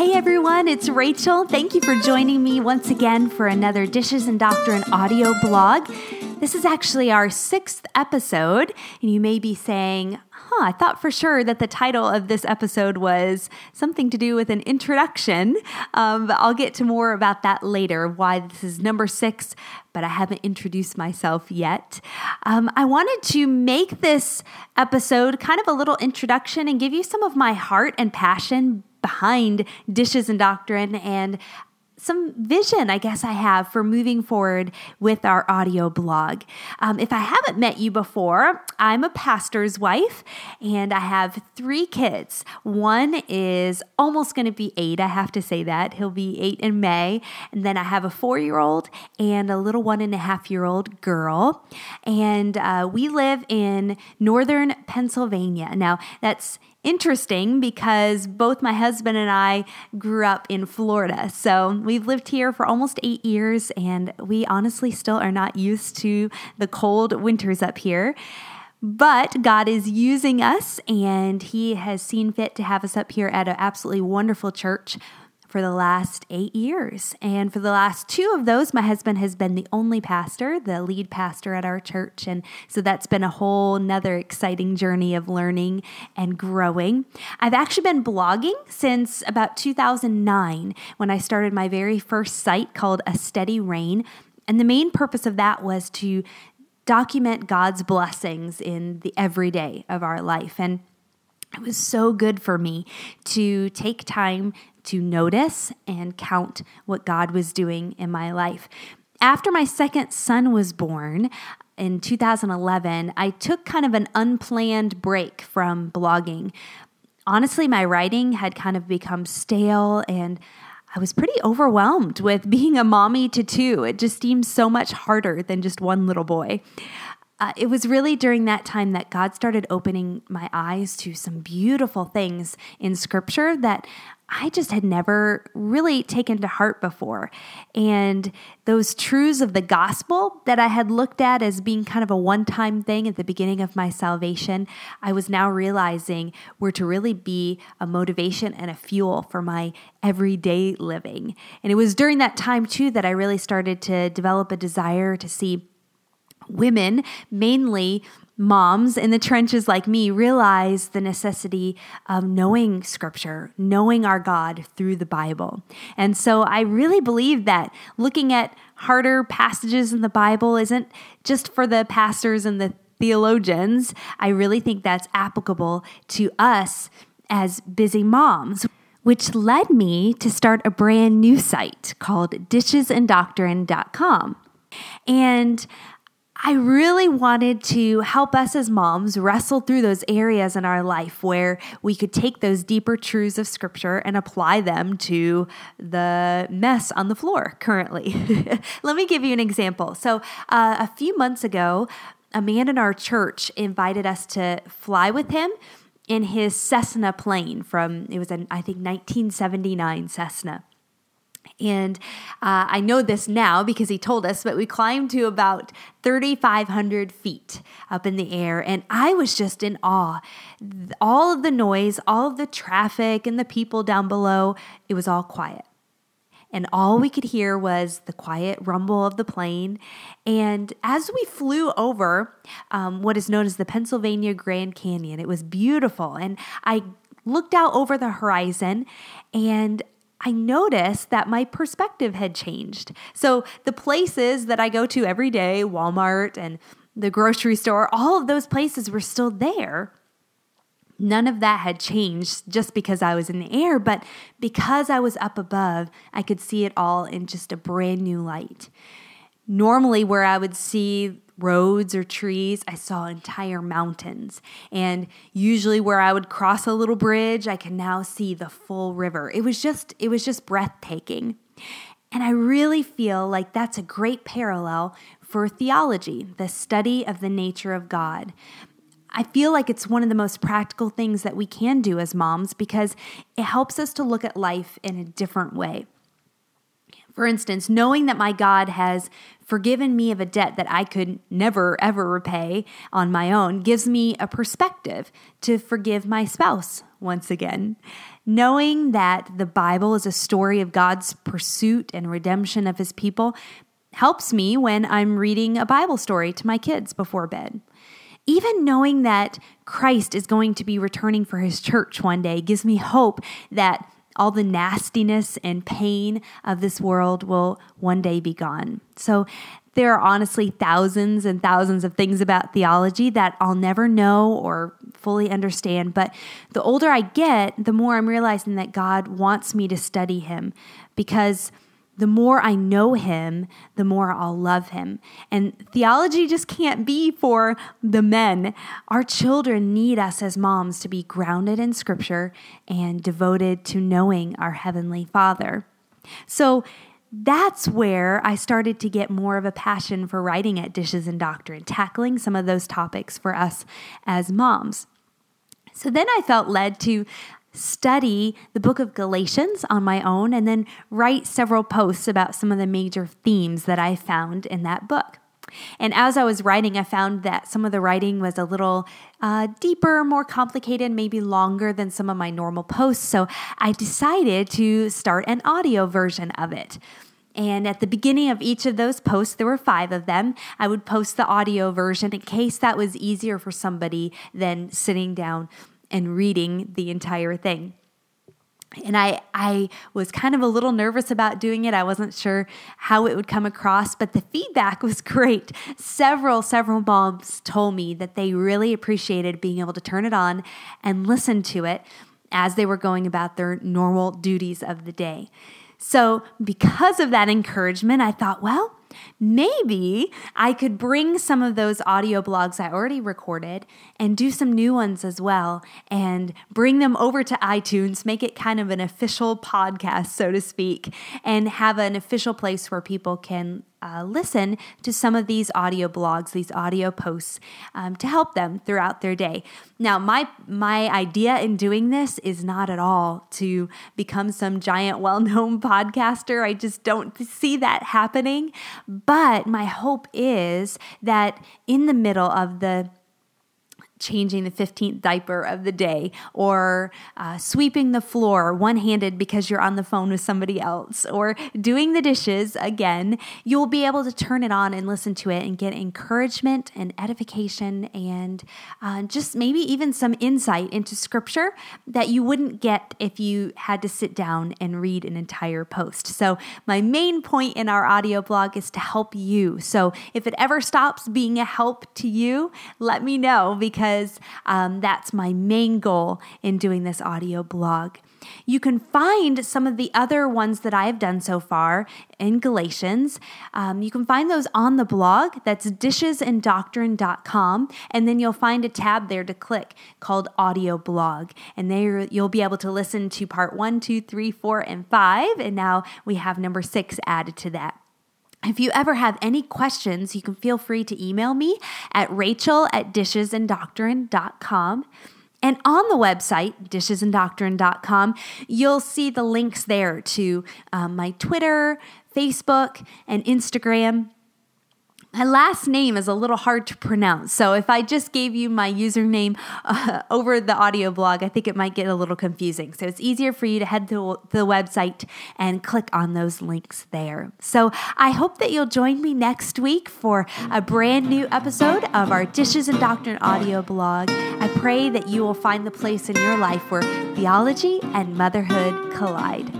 Hey everyone, it's Rachel. Thank you for joining me once again for another Dishes and Doctrine audio blog. This is actually our sixth episode, and you may be saying, huh, I thought for sure that the title of this episode was something to do with an introduction. Um, but I'll get to more about that later, why this is number six, but I haven't introduced myself yet. Um, I wanted to make this episode kind of a little introduction and give you some of my heart and passion behind dishes and doctrine and some vision, I guess I have for moving forward with our audio blog. Um, if I haven't met you before, I'm a pastor's wife and I have three kids. One is almost going to be eight, I have to say that. He'll be eight in May. And then I have a four year old and a little one and a half year old girl. And uh, we live in northern Pennsylvania. Now, that's interesting because both my husband and I grew up in Florida. So we've lived here for almost eight years, and we honestly still are not used to the cold winters up here. But God is using us, and He has seen fit to have us up here at an absolutely wonderful church for the last eight years. And for the last two of those, my husband has been the only pastor, the lead pastor at our church. And so that's been a whole nother exciting journey of learning and growing. I've actually been blogging since about 2009 when I started my very first site called A Steady Rain. And the main purpose of that was to document God's blessings in the everyday of our life. And it was so good for me to take time to notice and count what God was doing in my life. After my second son was born, in 2011, I took kind of an unplanned break from blogging. Honestly, my writing had kind of become stale and I was pretty overwhelmed with being a mommy to two. It just seemed so much harder than just one little boy uh, it was really during that time that God started opening my eyes to some beautiful things in scripture that I just had never really taken to heart before. And those truths of the gospel that I had looked at as being kind of a one time thing at the beginning of my salvation, I was now realizing were to really be a motivation and a fuel for my everyday living. And it was during that time, too, that I really started to develop a desire to see women, mainly moms in the trenches like me, realize the necessity of knowing scripture, knowing our God through the Bible. And so I really believe that looking at harder passages in the Bible isn't just for the pastors and the theologians. I really think that's applicable to us as busy moms which led me to start a brand new site called dishesanddoctrine.com. And I really wanted to help us as moms wrestle through those areas in our life where we could take those deeper truths of Scripture and apply them to the mess on the floor currently. Let me give you an example. So, uh, a few months ago, a man in our church invited us to fly with him in his Cessna plane from, it was an, I think, 1979 Cessna. And uh, I know this now because he told us, but we climbed to about 3,500 feet up in the air. And I was just in awe. All of the noise, all of the traffic, and the people down below, it was all quiet. And all we could hear was the quiet rumble of the plane. And as we flew over um, what is known as the Pennsylvania Grand Canyon, it was beautiful. And I looked out over the horizon and I noticed that my perspective had changed. So the places that I go to every day, Walmart and the grocery store, all of those places were still there. None of that had changed just because I was in the air, but because I was up above, I could see it all in just a brand new light. Normally, where I would see roads or trees, I saw entire mountains. And usually where I would cross a little bridge, I can now see the full river. It was just it was just breathtaking. And I really feel like that's a great parallel for theology, the study of the nature of God. I feel like it's one of the most practical things that we can do as moms because it helps us to look at life in a different way. For instance, knowing that my God has forgiven me of a debt that I could never, ever repay on my own gives me a perspective to forgive my spouse once again. knowing that the Bible is a story of God's pursuit and redemption of his people helps me when I'm reading a Bible story to my kids before bed. Even knowing that Christ is going to be returning for his church one day gives me hope that all the nastiness and pain of this world will one day be gone. So, there are honestly thousands and thousands of things about theology that I'll never know or fully understand. But the older I get, the more I'm realizing that God wants me to study Him because the more I know him, the more I'll love him. And theology just can't be for the men. Our children need us as moms to be grounded in scripture and devoted to knowing our heavenly Father. So, that's where I started to get more of a passion for writing at Dishes and Doctrine, tackling some of those topics for us as moms. So then I felt led to study the book of Galatians on my own and then write several posts about some of the major themes that I found in that book. And as I was writing, I found that some of the writing was a little uh, deeper, more complicated, maybe longer than some of my normal posts. So I decided to start an audio version of it. And at the beginning of each of those posts, there were five of them. I would post the audio version in case that was easier for somebody than sitting down and reading the entire thing. And I, I was kind of a little nervous about doing it. I wasn't sure how it would come across, but the feedback was great. Several, several moms told me that they really appreciated being able to turn it on and listen to it as they were going about their normal duties of the day. So, because of that encouragement, I thought, well, maybe I could bring some of those audio blogs I already recorded and do some new ones as well and bring them over to iTunes, make it kind of an official podcast, so to speak, and have an official place where people can uh, listen to some of these audio blogs, these audio posts um, to help them throughout their day. Now, my my idea in doing this is not at all to become some giant, well-known podcaster. I just don't see that happening. But my hope is that in the middle of the changing the 15th diaper of the day or uh, sweeping the floor one handed because you're on the phone with somebody else or doing the dishes again, you'll be able to turn it on and listen to it and get encouragement and edification and uh, just maybe even some insight into scripture that you wouldn't get if you had to sit down and read an entire post. So, my main point in our audio blog is to help you. So, if it ever stops being a help to you, let me know because because um, that's my main goal in doing this audio blog. You can find some of the other ones that I have done so far in Galatians. Um, you can find those on the blog. That's dishesanddoctrine.com. And then you'll find a tab there to click called Audio Blog. And there you'll be able to listen to part one, two, three, four, and five. And now we have number six added to that. If you ever have any questions, you can feel free to email me at rachel at dishesanddoctrine.com. And on the website, dishesanddoctrine.com, you'll see the links there to um, my Twitter, Facebook, and Instagram. My last name is a little hard to pronounce. So if I just gave you my username uh, over the audio blog, I think it might get a little confusing. So it's easier for you to head to the website and click on those links there. So I hope that you'll join me next week for a brand new episode of our Dishes and Doctrine audio blog. I pray that you will find the place in your life where theology and motherhood collide.